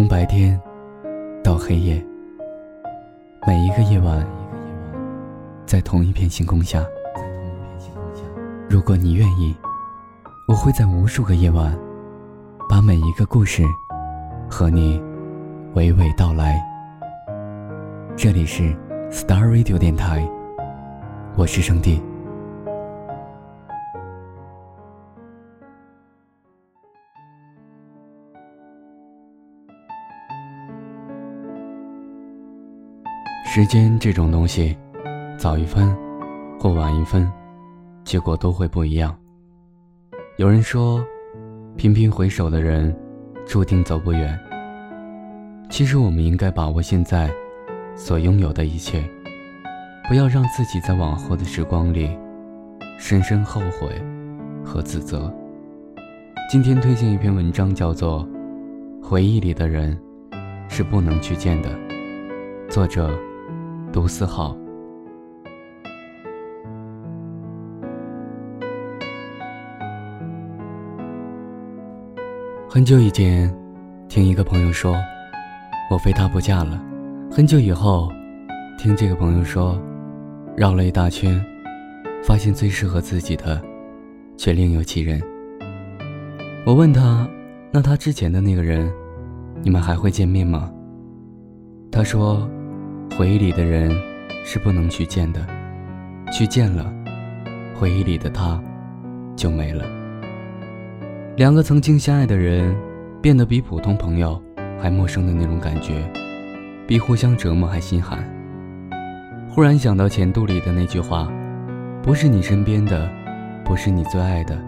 从白天到黑夜，每一个夜晚，在同一片星空下。如果你愿意，我会在无数个夜晚，把每一个故事和你娓娓道来。这里是 Star Radio 电台，我是圣地。时间这种东西，早一分或晚一分，结果都会不一样。有人说，频频回首的人，注定走不远。其实，我们应该把握现在所拥有的一切，不要让自己在往后的时光里深深后悔和自责。今天推荐一篇文章，叫做《回忆里的人是不能去见的》，作者。杜思浩。很久以前，听一个朋友说，我非他不嫁了。很久以后，听这个朋友说，绕了一大圈，发现最适合自己的，却另有其人。我问他，那他之前的那个人，你们还会见面吗？他说。回忆里的人是不能去见的，去见了，回忆里的他就没了。两个曾经相爱的人，变得比普通朋友还陌生的那种感觉，比互相折磨还心寒。忽然想到前度里的那句话：不是你身边的，不是你最爱的，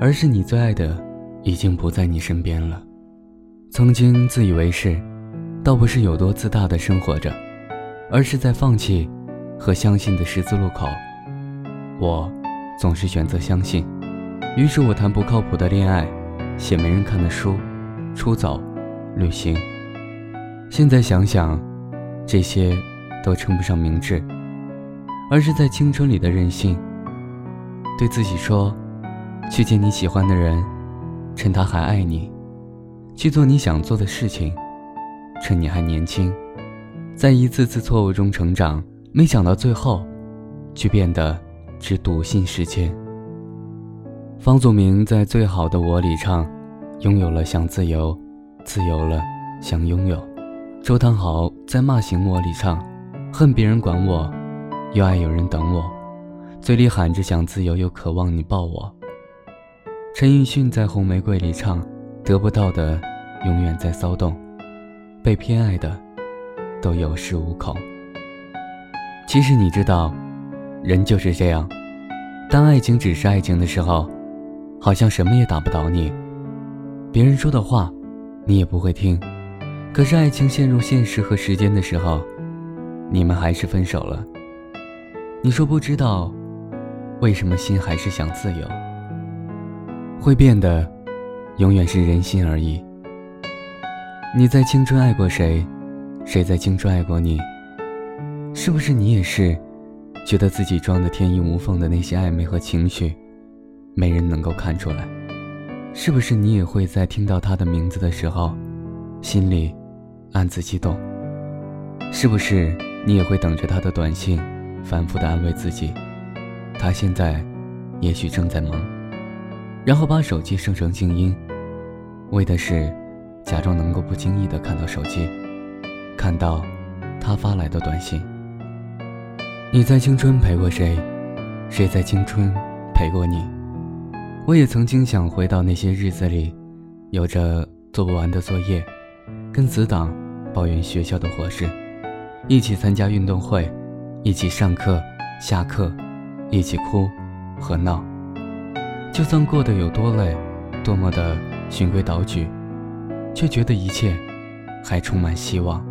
而是你最爱的已经不在你身边了。曾经自以为是，倒不是有多自大的生活着。而是在放弃和相信的十字路口，我总是选择相信。于是我谈不靠谱的恋爱，写没人看的书，出走，旅行。现在想想，这些都称不上明智，而是在青春里的任性。对自己说，去见你喜欢的人，趁他还爱你；去做你想做的事情，趁你还年轻。在一次次错误中成长，没想到最后，却变得只笃信时间。方祖明在《最好的我》里唱：“拥有了想自由，自由了想拥有。”周汤豪在《骂醒我》里唱：“恨别人管我，又爱有人等我，嘴里喊着想自由，又渴望你抱我。”陈奕迅在《红玫瑰》里唱：“得不到的，永远在骚动，被偏爱的。”都有恃无恐。其实你知道，人就是这样，当爱情只是爱情的时候，好像什么也打不倒你，别人说的话，你也不会听。可是爱情陷入现实和时间的时候，你们还是分手了。你说不知道，为什么心还是想自由？会变的，永远是人心而已。你在青春爱过谁？谁在青春爱过你？是不是你也是，觉得自己装的天衣无缝的那些暧昧和情绪，没人能够看出来？是不是你也会在听到他的名字的时候，心里暗自激动？是不是你也会等着他的短信，反复的安慰自己，他现在也许正在忙，然后把手机设成静音，为的是假装能够不经意的看到手机。看到他发来的短信。你在青春陪过谁？谁在青春陪过你？我也曾经想回到那些日子里，有着做不完的作业，跟死党抱怨学校的伙食，一起参加运动会，一起上课、下课，一起哭和闹。就算过得有多累，多么的循规蹈矩，却觉得一切还充满希望。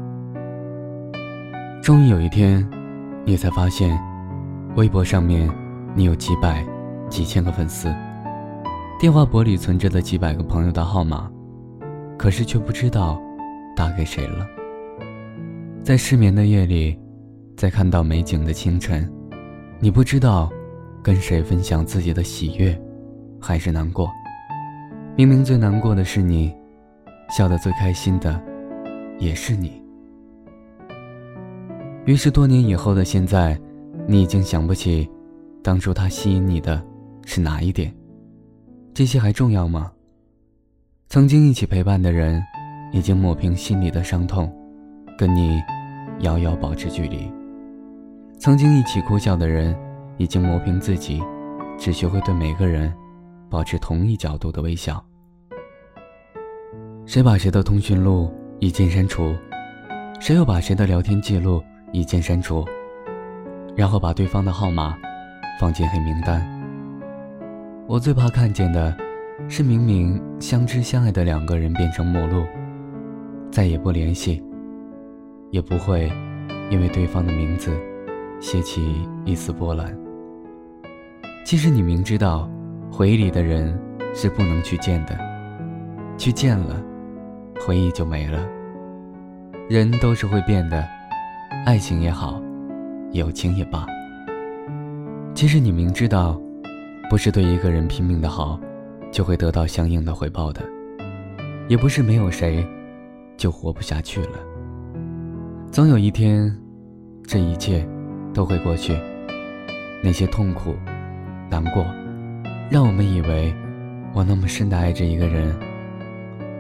终于有一天，你才发现，微博上面你有几百、几千个粉丝，电话簿里存着的几百个朋友的号码，可是却不知道打给谁了。在失眠的夜里，在看到美景的清晨，你不知道跟谁分享自己的喜悦，还是难过。明明最难过的是你，笑得最开心的也是你。于是多年以后的现在，你已经想不起，当初他吸引你的是哪一点。这些还重要吗？曾经一起陪伴的人，已经抹平心里的伤痛，跟你遥遥保持距离。曾经一起哭笑的人，已经磨平自己，只学会对每个人保持同一角度的微笑。谁把谁的通讯录一键删除？谁又把谁的聊天记录一键删除？然后把对方的号码放进黑名单。我最怕看见的，是明明相知相爱的两个人变成陌路，再也不联系，也不会因为对方的名字。掀起一丝波澜。其实你明知道，回忆里的人是不能去见的，去见了，回忆就没了。人都是会变的，爱情也好，友情也罢。其实你明知道，不是对一个人拼命的好，就会得到相应的回报的，也不是没有谁，就活不下去了。总有一天，这一切。都会过去。那些痛苦、难过，让我们以为我那么深的爱着一个人。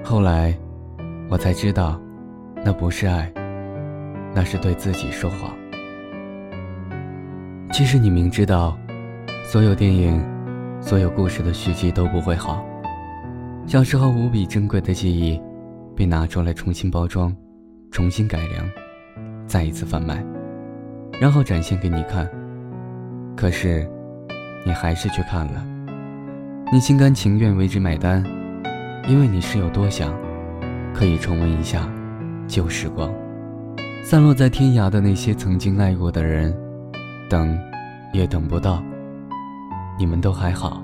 后来，我才知道，那不是爱，那是对自己说谎。其实你明知道，所有电影、所有故事的续集都不会好。小时候无比珍贵的记忆，被拿出来重新包装、重新改良，再一次贩卖。然后展现给你看，可是，你还是去看了，你心甘情愿为之买单，因为你是有多想，可以重温一下旧时光，散落在天涯的那些曾经爱过的人，等，也等不到，你们都还好。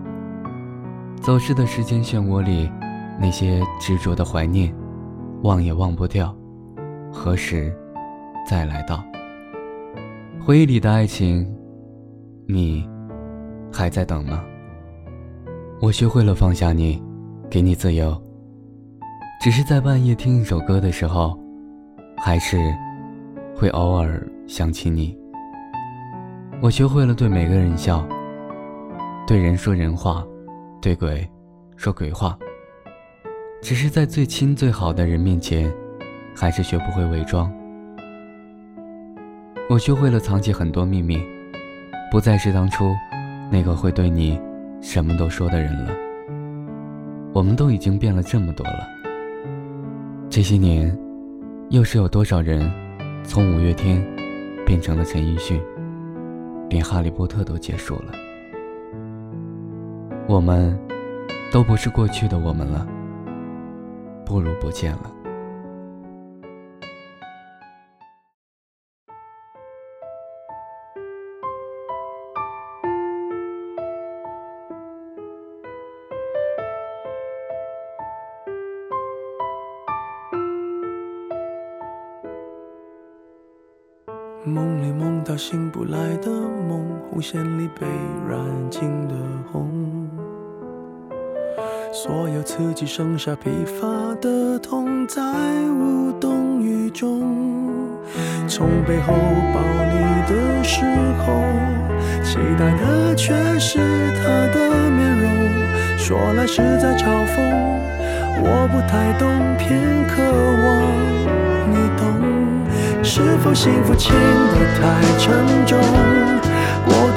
走失的时间漩涡里，那些执着的怀念，忘也忘不掉，何时，再来到？回忆里的爱情，你还在等吗？我学会了放下你，给你自由。只是在半夜听一首歌的时候，还是会偶尔想起你。我学会了对每个人笑，对人说人话，对鬼说鬼话。只是在最亲最好的人面前，还是学不会伪装。我学会了藏起很多秘密，不再是当初那个会对你什么都说的人了。我们都已经变了这么多了。这些年，又是有多少人从五月天变成了陈奕迅，连哈利波特都结束了。我们都不是过去的我们了，不如不见了。线里被染尽的红，所有刺激剩下疲乏的痛，在无动于衷。从背后抱你的时候，期待的却是他的面容，说来是在嘲讽，我不太懂，偏渴望你懂。是否幸福轻得太沉重？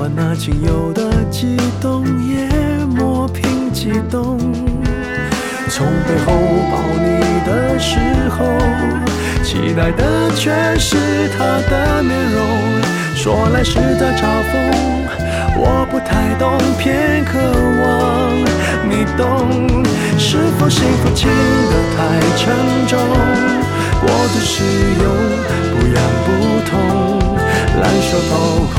换那仅有的悸动，也磨平。激动。从背后抱你的时候，期待的却是他的面容。说来是在嘲讽，我不太懂，偏渴望你懂。是否幸福轻得太沉重？过度使用，不痒不痛，烂熟透空，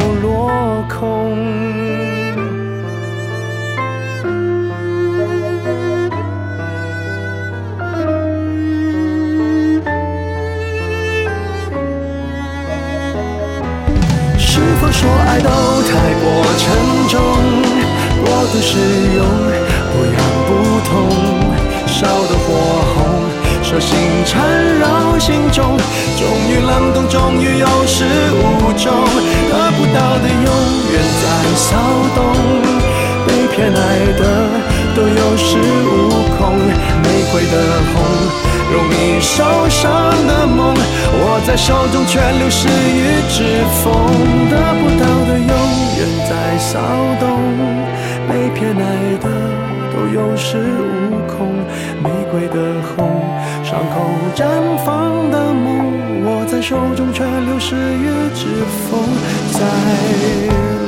骚动，被偏爱的都有恃无恐，玫瑰的红。容易受伤的梦，握在手中却流失于指缝，得不到的永远在骚动，被偏爱的都有恃无恐。玫瑰的红，伤口绽放的梦，握在手中却流失于指缝，在。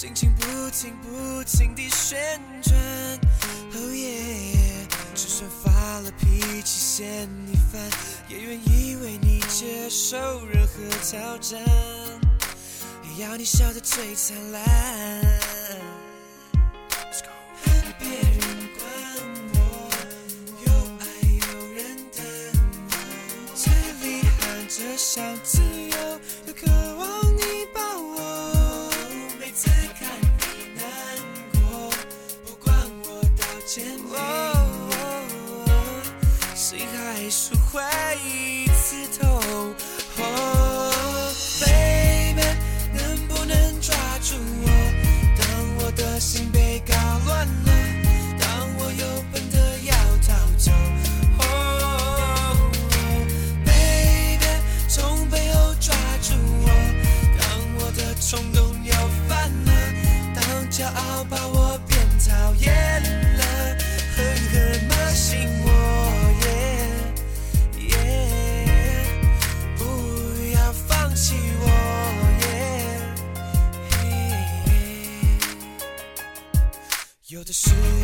心情不停不停地旋转。哦耶就算发了脾气嫌你烦，也愿意为你接受任何挑战，要你笑得最灿烂。冲动